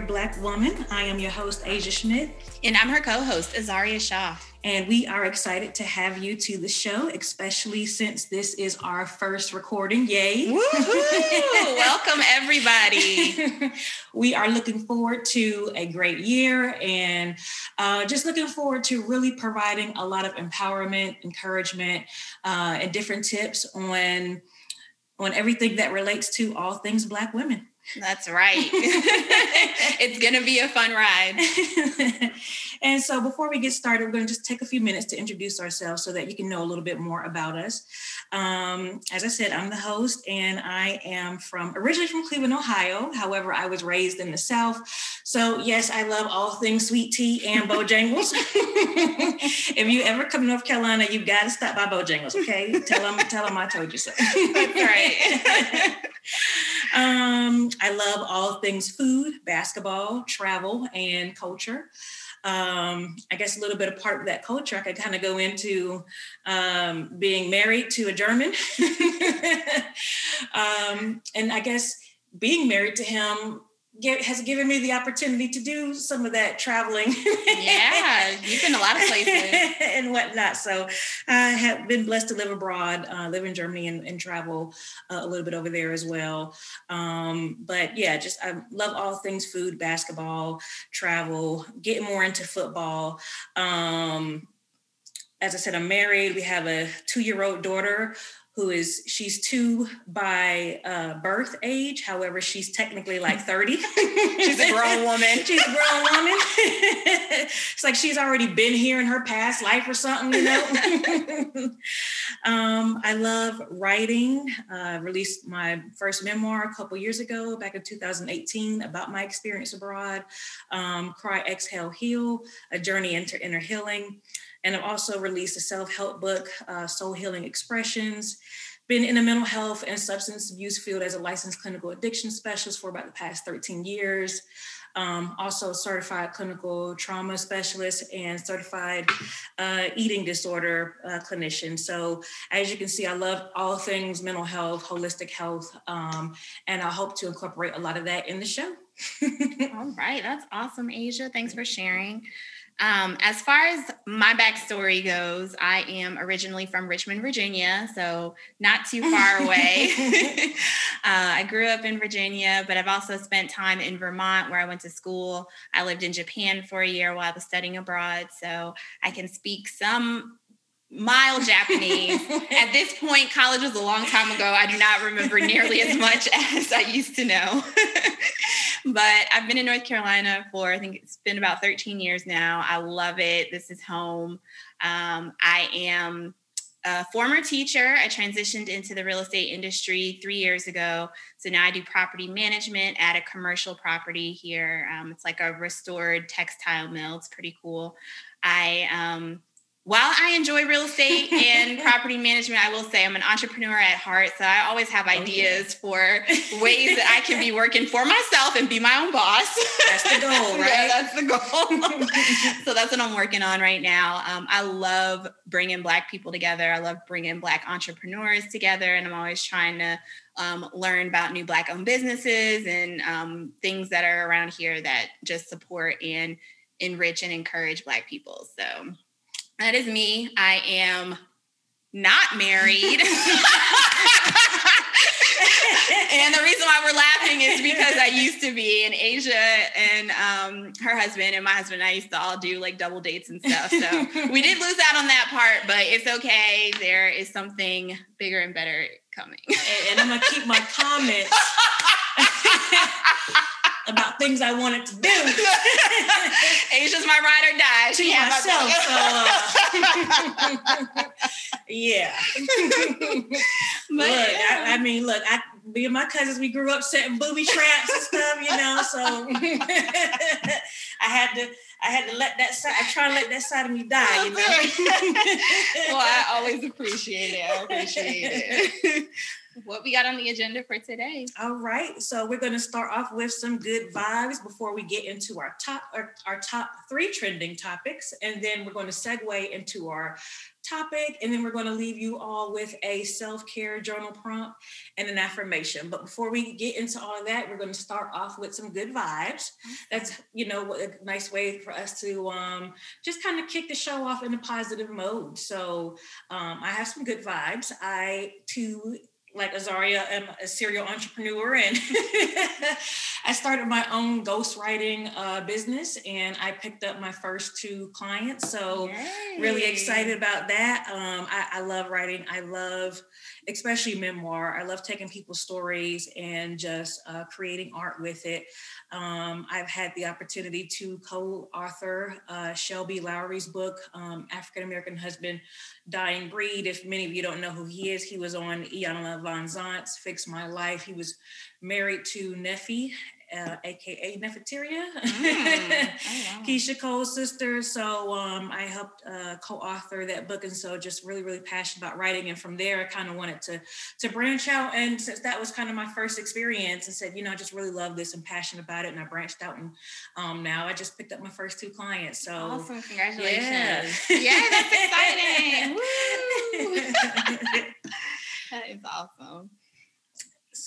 Black Woman. I am your host, Asia Schmidt. And I'm her co host, Azaria Shaw. And we are excited to have you to the show, especially since this is our first recording. Yay! Welcome, everybody. we are looking forward to a great year and uh, just looking forward to really providing a lot of empowerment, encouragement, uh, and different tips on on everything that relates to all things Black women. That's right. it's going to be a fun ride. and so, before we get started, we're going to just take a few minutes to introduce ourselves so that you can know a little bit more about us. Um, as I said, I'm the host, and I am from originally from Cleveland, Ohio. However, I was raised in the South. So, yes, I love all things sweet tea and Bojangles. if you ever come to North Carolina, you got to stop by Bojangles, okay? Tell them, tell them I told you so. That's right. um, I love all things food, basketball, travel, and culture. Um, I guess a little bit of part of that culture, I could kind of go into um, being married to a German. um, and I guess being married to him has given me the opportunity to do some of that traveling. yeah, you've been a lot of places and whatnot. So I have been blessed to live abroad, uh, live in Germany, and, and travel uh, a little bit over there as well. Um, but yeah, just I love all things food, basketball, travel, getting more into football. Um, as I said, I'm married. We have a two year old daughter who is she's two by uh, birth age. However, she's technically like 30. she's a grown woman. she's a grown woman. it's like she's already been here in her past life or something, you know. um, I love writing. Uh, released my first memoir a couple years ago, back in 2018, about my experience abroad. Um, Cry, Exhale, Heal: A Journey into Inner Healing. And I've also released a self help book, uh, Soul Healing Expressions. Been in the mental health and substance abuse field as a licensed clinical addiction specialist for about the past 13 years. Um, also certified clinical trauma specialist and certified uh, eating disorder uh, clinician. So as you can see, I love all things mental health, holistic health, um, and I hope to incorporate a lot of that in the show. all right, that's awesome, Asia. Thanks for sharing. Um, as far as my backstory goes, I am originally from Richmond, Virginia, so not too far away. uh, I grew up in Virginia, but I've also spent time in Vermont where I went to school. I lived in Japan for a year while I was studying abroad, so I can speak some mild Japanese. At this point, college was a long time ago. I do not remember nearly as much as I used to know. but I've been in North Carolina for, I think it's been about 13 years now. I love it. This is home. Um, I am a former teacher. I transitioned into the real estate industry three years ago. So now I do property management at a commercial property here. Um, it's like a restored textile mill. It's pretty cool. I um, while I enjoy real estate and property management, I will say I'm an entrepreneur at heart. So I always have ideas oh, yeah. for ways that I can be working for myself and be my own boss. That's the goal, right? yeah, that's the goal. so that's what I'm working on right now. Um, I love bringing Black people together. I love bringing Black entrepreneurs together. And I'm always trying to um, learn about new Black owned businesses and um, things that are around here that just support and enrich and encourage Black people. So that is me. I am not married. and the reason why we're laughing is because I used to be in Asia and um, her husband and my husband and I used to all do like double dates and stuff. So we did lose out on that part, but it's okay. There is something bigger and better coming. and, and I'm gonna keep my comments about things I wanted to do. Asia's my ride or die. To yeah, myself. So, uh, yeah. but, look, yeah. I, I, mean, look, I me and my cousins, we grew up setting booby traps and stuff, you know. So I had to I had to let that side, I try to let that side of me die, you know. well, I always appreciate it. I appreciate it. What we got on the agenda for today. All right. So we're going to start off with some good vibes before we get into our top our, our top three trending topics. And then we're going to segue into our topic. And then we're going to leave you all with a self-care journal prompt and an affirmation. But before we get into all of that, we're going to start off with some good vibes. That's, you know, a nice way for us to um, just kind of kick the show off in a positive mode. So um, I have some good vibes. I too like Azaria, I'm a serial entrepreneur, and I started my own ghostwriting uh, business, and I picked up my first two clients. So, Yay. really excited about that. Um, I, I love writing. I love especially memoir. I love taking people's stories and just uh, creating art with it. Um, I've had the opportunity to co-author uh, Shelby Lowry's book, um, African American Husband, Dying Breed. If many of you don't know who he is, he was on Iyanla Vanzant's Fix My Life. He was married to Neffe uh, aka Nefertiti, mm. oh, wow. Keyshia Cole's sister. So um, I helped uh, co-author that book, and so just really, really passionate about writing. And from there, I kind of wanted to to branch out. And since that was kind of my first experience, and said, you know, I just really love this and passionate about it, and I branched out. And um, now I just picked up my first two clients. So awesome! Congratulations! Yeah, yeah that's exciting. that is awesome.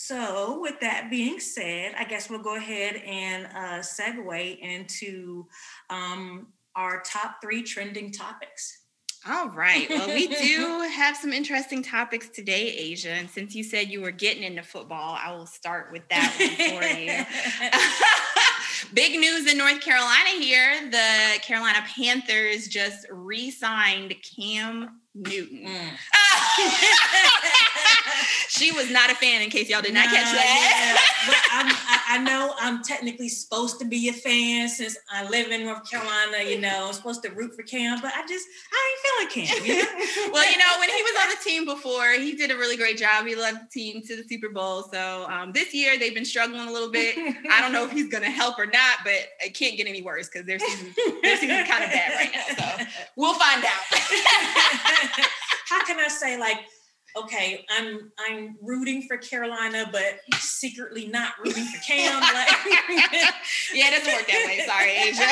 So, with that being said, I guess we'll go ahead and uh, segue into um, our top three trending topics. All right. Well, we do have some interesting topics today, Asia. And since you said you were getting into football, I will start with that one for you. Big news in North Carolina here. The Carolina Panthers just re signed Cam Newton. Mm. she was not a fan, in case y'all did not catch that. yeah. But I, I know I'm technically supposed to be a fan since I live in North Carolina. You know, I'm supposed to root for Cam, but I just I ain't feeling Cam. You know? well, you know, when he was on the team before, he did a really great job. He led the team to the Super Bowl. So um, this year they've been struggling a little bit. I don't know if he's going to help or not, but it can't get any worse because their season their season's kind of bad right now. So we'll find out. How can I say like? okay, I'm I'm rooting for Carolina, but secretly not rooting for Cam. Like, yeah, it doesn't work that way. Sorry, Asia.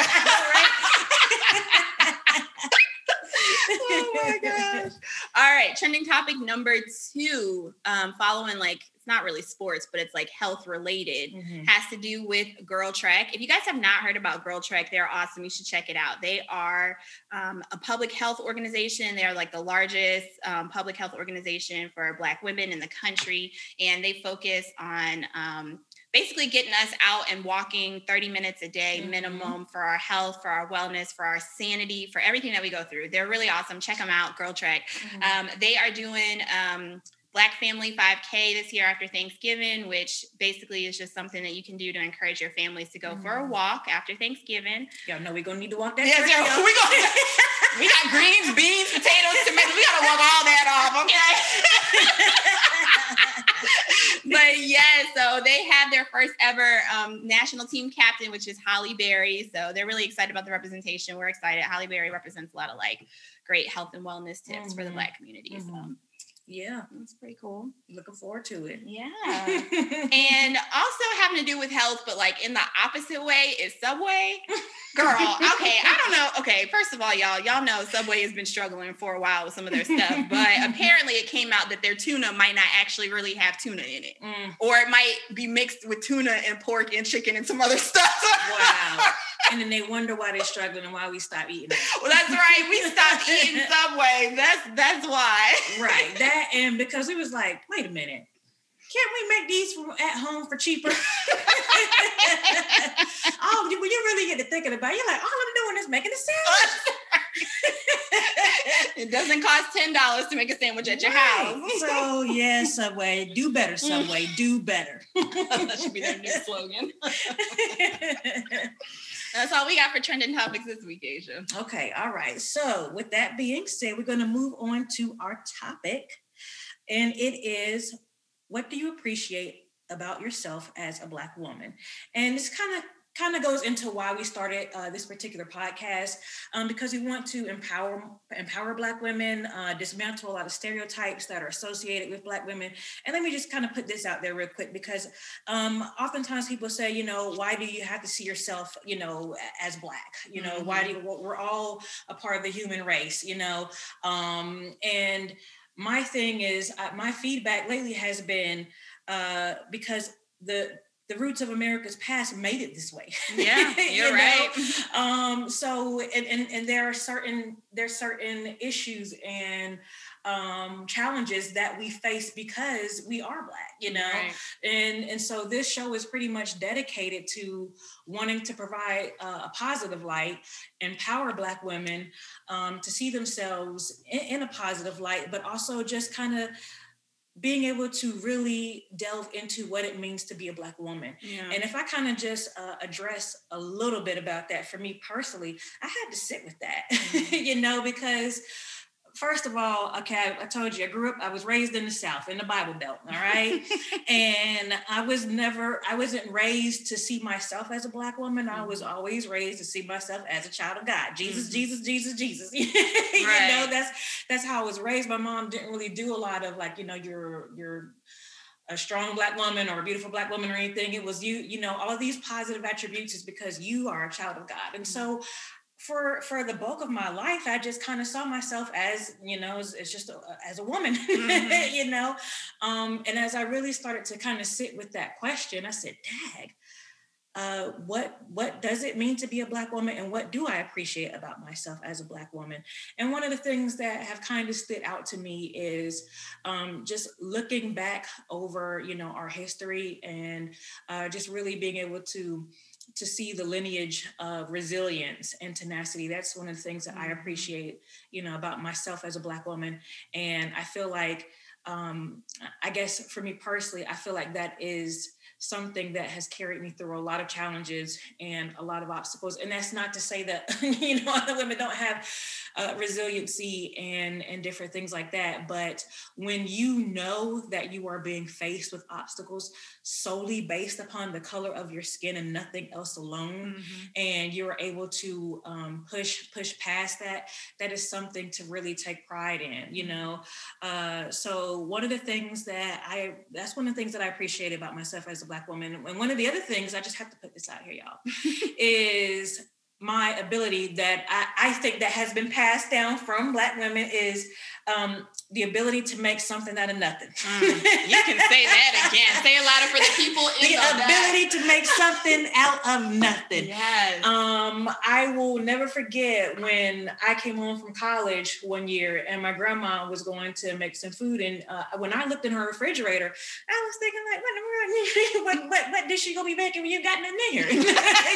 oh my gosh. All right, trending topic number two. Um, following like it's not really sports, but it's like health related, mm-hmm. has to do with Girl Trek. If you guys have not heard about Girl Trek, they're awesome. You should check it out. They are um, a public health organization. They are like the largest um, public health organization for Black women in the country, and they focus on um, basically getting us out and walking 30 minutes a day mm-hmm. minimum for our health, for our wellness, for our sanity, for everything that we go through. They're really awesome. Check them out, Girl Trek. Mm-hmm. Um, they are doing um, Black Family 5K this year after Thanksgiving, which basically is just something that you can do to encourage your families to go mm-hmm. for a mm-hmm. walk after Thanksgiving. Y'all know we're gonna need to walk that. Yeah, we gonna, we got greens, beans, potatoes, tomatoes. We gotta walk all that off, okay? but yeah, so they have their first ever um, national team captain, which is Halle Berry. So they're really excited about the representation. We're excited. Halle Berry represents a lot of like great health and wellness tips mm-hmm. for the mm-hmm. Black community. Mm-hmm. So yeah, that's pretty cool. Looking forward to it. Yeah. and also having to do with health, but like in the opposite way is Subway. Girl, okay, I don't know. Okay, first of all, y'all, y'all know Subway has been struggling for a while with some of their stuff, but apparently it came out that their tuna might not actually really have tuna in it. Mm. Or it might be mixed with tuna and pork and chicken and some other stuff. wow and then they wonder why they're struggling and why we stop eating it. Well, that's right. We stopped eating Subway. That's that's why. right. That and because it was like, wait a minute. Can't we make these from at home for cheaper? oh, when you really get to thinking about it, you're like, all I'm doing is making a sandwich. it doesn't cost ten dollars to make a sandwich at your right. house. so yeah, Subway, do better. Mm. Subway, do better. that should be their new slogan. That's all we got for trending topics this week, Asia. Okay, all right. So, with that being said, we're going to move on to our topic. And it is what do you appreciate about yourself as a Black woman? And it's kind of kind of goes into why we started uh, this particular podcast um, because we want to empower empower black women uh, dismantle a lot of stereotypes that are associated with black women. And let me just kind of put this out there real quick because um, oftentimes people say you know why do you have to see yourself you know as black? You know mm-hmm. why do you, we're all a part of the human race you know? Um, and my thing is uh, my feedback lately has been uh, because the the roots of America's past made it this way. Yeah, you're you right. Um, so and, and and there are certain there's certain issues and um, challenges that we face because we are black, you know, right. and and so this show is pretty much dedicated to wanting to provide uh, a positive light, empower black women um, to see themselves in, in a positive light, but also just kind of being able to really delve into what it means to be a black woman yeah. and if i kind of just uh, address a little bit about that for me personally i had to sit with that mm-hmm. you know because first of all, okay, I told you I grew up, I was raised in the South, in the Bible Belt, all right? and I was never, I wasn't raised to see myself as a Black woman. I was mm-hmm. always raised to see myself as a child of God. Jesus, mm-hmm. Jesus, Jesus, Jesus. you right. know, that's that's how I was raised. My mom didn't really do a lot of like, you know, you're you're a strong black woman or a beautiful black woman or anything. It was you, you know, all these positive attributes is because you are a child of God. And so for for the bulk of my life i just kind of saw myself as you know as, as just a, as a woman mm-hmm. you know um, and as i really started to kind of sit with that question i said dag uh, what what does it mean to be a black woman and what do i appreciate about myself as a black woman and one of the things that have kind of stood out to me is um, just looking back over you know our history and uh, just really being able to to see the lineage of resilience and tenacity. That's one of the things that I mm-hmm. appreciate, you know, about myself as a Black woman. And I feel like, um, I guess for me personally, I feel like that is something that has carried me through a lot of challenges and a lot of obstacles. And that's not to say that, you know, other women don't have uh, resiliency and and different things like that. But when you know that you are being faced with obstacles solely based upon the color of your skin and nothing else alone mm-hmm. and you're able to um, push push past that that is something to really take pride in you know? Uh, so one of the things that i that's one of the things that i appreciate about myself as a black woman and one of the other things i just have to put this out here y'all is my ability that I, I, think that has been passed down from black women is um, the ability to make something out of nothing. Mm, you can say that again. Say it louder for the people. the, the ability to make something out of nothing. Yes. Um, I will never forget when I came home from college one year and my grandma was going to make some food, and uh, when I looked in her refrigerator, I was thinking like, what, what, what, what did she gonna be making when you got in there?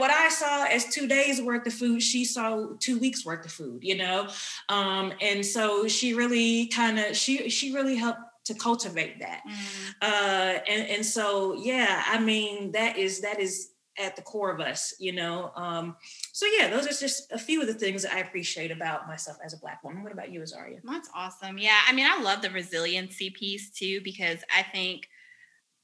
What I saw as two days worth of food, she saw two weeks worth of food, you know? Um, and so she really kind of, she, she really helped to cultivate that. Mm. Uh, and, and so, yeah, I mean, that is, that is at the core of us, you know? Um, so yeah, those are just a few of the things that I appreciate about myself as a black woman. What about you, Azaria? That's awesome. Yeah. I mean, I love the resiliency piece too, because I think,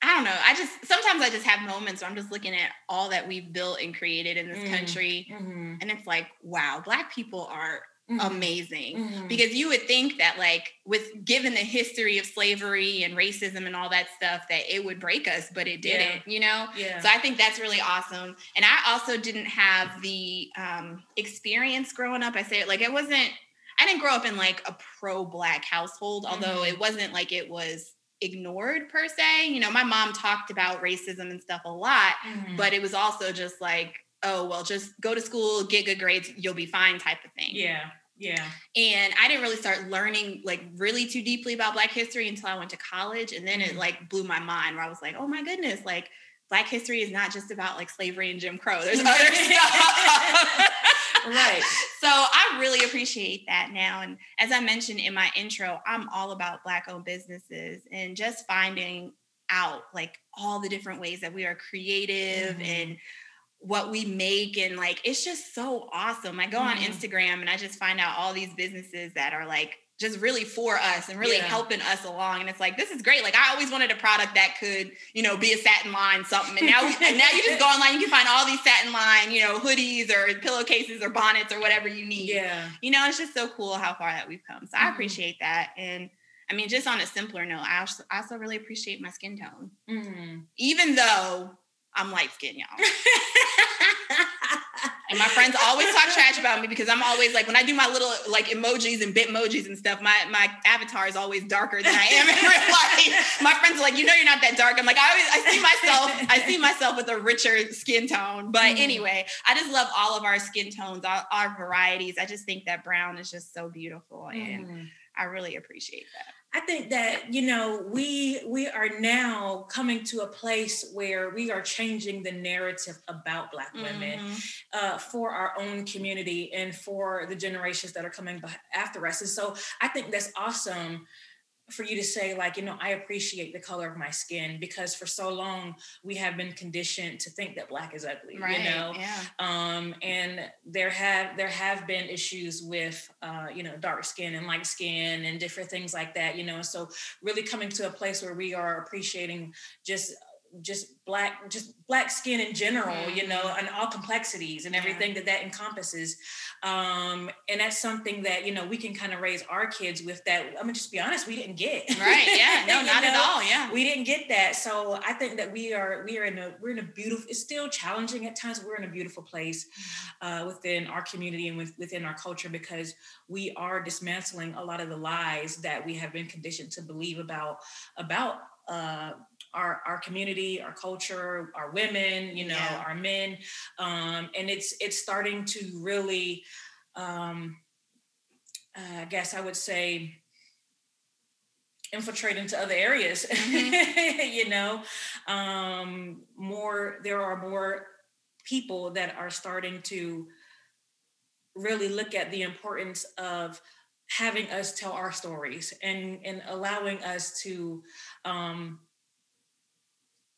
I don't know. I just sometimes I just have moments where I'm just looking at all that we've built and created in this mm, country, mm-hmm. and it's like, wow, Black people are mm-hmm. amazing. Mm-hmm. Because you would think that, like, with given the history of slavery and racism and all that stuff, that it would break us, but it didn't. Yeah. You know. Yeah. So I think that's really awesome. And I also didn't have the um, experience growing up. I say it like it wasn't. I didn't grow up in like a pro-black household, although mm-hmm. it wasn't like it was ignored per se. You know, my mom talked about racism and stuff a lot, mm-hmm. but it was also just like, oh, well, just go to school, get good grades, you'll be fine type of thing. Yeah. Yeah. And I didn't really start learning like really too deeply about Black history until I went to college. And then mm-hmm. it like blew my mind where I was like, oh my goodness, like Black history is not just about like slavery and Jim Crow. There's other stuff. right. So I really appreciate that now. And as I mentioned in my intro, I'm all about Black owned businesses and just finding out like all the different ways that we are creative mm-hmm. and what we make and like it's just so awesome. I go mm-hmm. on Instagram and I just find out all these businesses that are like just really for us and really yeah. helping us along. And it's like, this is great. Like I always wanted a product that could, you know, be a satin line something. And now, and now you just go online, you can find all these satin line, you know, hoodies or pillowcases or bonnets or whatever you need. Yeah. You know, it's just so cool how far that we've come. So mm-hmm. I appreciate that. And I mean, just on a simpler note, I also, I also really appreciate my skin tone. Mm-hmm. Even though I'm light skinned, y'all. and my friends always talk trash about me because I'm always like when I do my little like emojis and bitmojis and stuff, my my avatar is always darker than I am in real life. My friends are like, you know, you're not that dark. I'm like, I always I see myself, I see myself with a richer skin tone. But mm. anyway, I just love all of our skin tones, all our varieties. I just think that brown is just so beautiful, and mm. I really appreciate that. I think that you know we we are now coming to a place where we are changing the narrative about Black women mm-hmm. uh, for our own community and for the generations that are coming after us. And so I think that's awesome for you to say like you know i appreciate the color of my skin because for so long we have been conditioned to think that black is ugly right, you know yeah. um and there have there have been issues with uh you know dark skin and light skin and different things like that you know so really coming to a place where we are appreciating just just black just black skin in general mm-hmm. you know and all complexities and everything that that encompasses um and that's something that you know we can kind of raise our kids with that i'm gonna just be honest we didn't get right yeah no not know? at all yeah we didn't get that so i think that we are we are in a we're in a beautiful it's still challenging at times we're in a beautiful place mm-hmm. uh, within our community and with, within our culture because we are dismantling a lot of the lies that we have been conditioned to believe about about uh, our, our community, our culture, our women, you know, yeah. our men. Um, and it's it's starting to really um, uh, I guess I would say infiltrate into other areas mm-hmm. you know um, more there are more people that are starting to really look at the importance of having us tell our stories and and allowing us to um,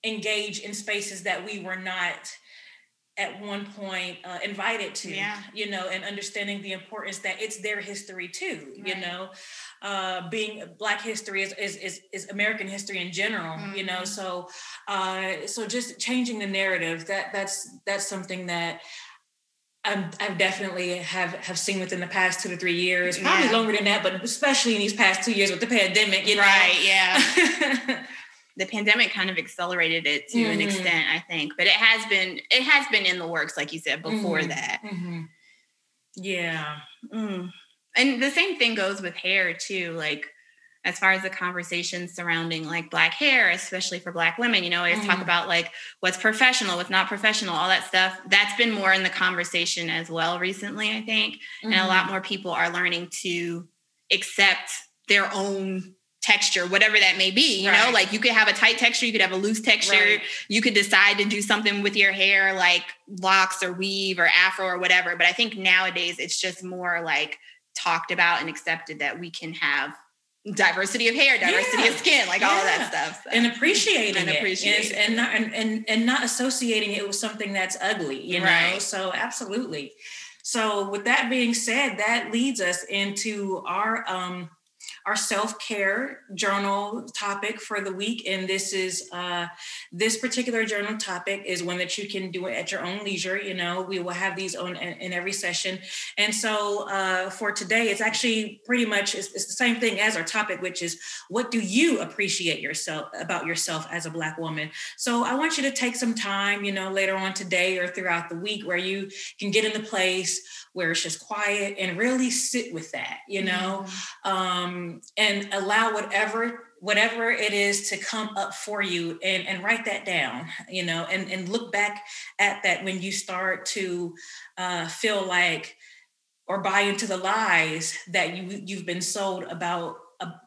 engage in spaces that we were not at one point uh, invited to yeah. you know and understanding the importance that it's their history too right. you know uh, being black history is, is, is is american history in general mm-hmm. you know mm-hmm. so uh, so just changing the narrative that that's that's something that i have definitely have have seen within the past two to three years, probably yeah. longer than that, but especially in these past two years with the pandemic, you know. Right. Yeah. the pandemic kind of accelerated it to mm-hmm. an extent, I think. But it has been it has been in the works, like you said before mm-hmm. that. Mm-hmm. Yeah. Mm. And the same thing goes with hair too. Like as far as the conversation surrounding like black hair, especially for black women, you know, always talk mm-hmm. about like what's professional, what's not professional, all that stuff. That's been more in the conversation as well recently, I think. And a lot mm-hmm. more people are learning to accept their own texture, whatever that may be. You right. know, like you could have a tight texture, you could have a loose texture. Right. You could decide to do something with your hair, like locks or weave or afro or whatever. But I think nowadays it's just more like talked about and accepted that we can have diversity of hair, diversity yeah. of skin, like yeah. all of that stuff. So. And appreciating and it. Appreciating and, and not and, and, and not associating it with something that's ugly, you right. know. So absolutely. So with that being said, that leads us into our um our self-care journal topic for the week. And this is uh, this particular journal topic is one that you can do at your own leisure you know we will have these on in, in every session. And so uh, for today it's actually pretty much it's, it's, the same thing as our topic which is what do you appreciate yourself about yourself as a black woman? So i want you to take some time you know later on today or throughout the week where you can get in the place where it's just quiet and really sit with that, you know, mm-hmm. um, and allow whatever whatever it is to come up for you and, and write that down, you know, and, and look back at that when you start to uh, feel like or buy into the lies that you you've been sold about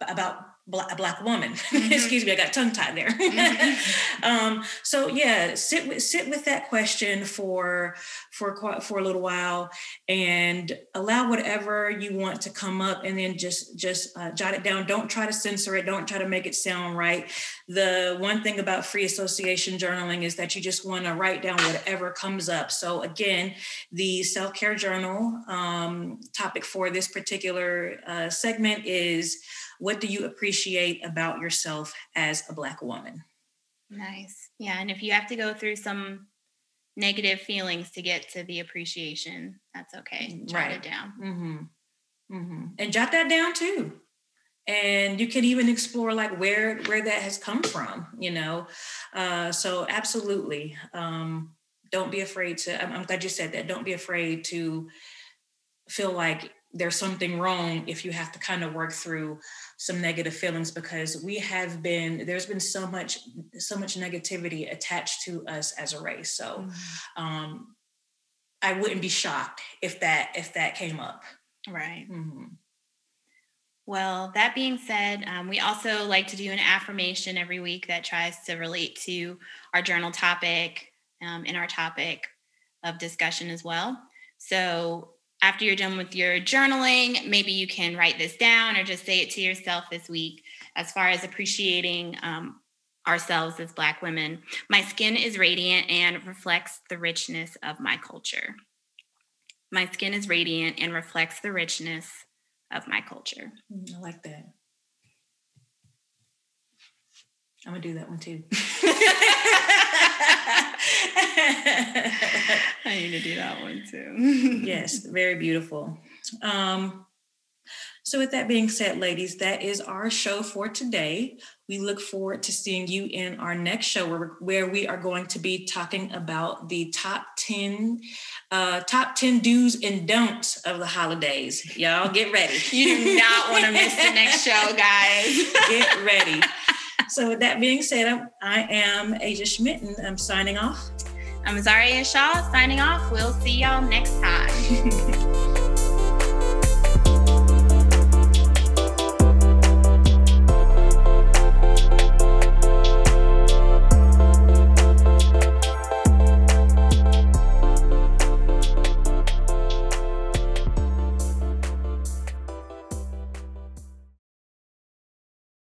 about black, a black woman. Mm-hmm. Excuse me, I got tongue tied there. Mm-hmm. um, so yeah, sit with sit with that question for for quite, for a little while, and allow whatever you want to come up, and then just just uh, jot it down. Don't try to censor it. Don't try to make it sound right. The one thing about free association journaling is that you just want to write down whatever comes up. So again, the self care journal um, topic for this particular uh, segment is what do you appreciate about yourself as a Black woman? Nice. Yeah. And if you have to go through some negative feelings to get to the appreciation, that's okay. Jot right. it down. Mm-hmm. Mm-hmm. And jot that down too. And you can even explore like where where that has come from, you know. Uh, so absolutely, um, don't be afraid to. I'm, I'm glad you said that. Don't be afraid to feel like there's something wrong if you have to kind of work through some negative feelings because we have been there's been so much so much negativity attached to us as a race so mm-hmm. um i wouldn't be shocked if that if that came up right mm-hmm. well that being said um, we also like to do an affirmation every week that tries to relate to our journal topic um, and our topic of discussion as well so after you're done with your journaling, maybe you can write this down or just say it to yourself this week as far as appreciating um, ourselves as Black women. My skin is radiant and reflects the richness of my culture. My skin is radiant and reflects the richness of my culture. Mm, I like that. I'm gonna do that one too. I need to do that one too. yes, very beautiful. Um, so, with that being said, ladies, that is our show for today. We look forward to seeing you in our next show where, where we are going to be talking about the top 10 uh, top 10 do's and don'ts of the holidays. Y'all get ready. You do not want to miss the next show, guys. get ready. So, with that being said, I am Asia Schmidt and I'm signing off. I'm Zaria Shaw signing off. We'll see y'all next time.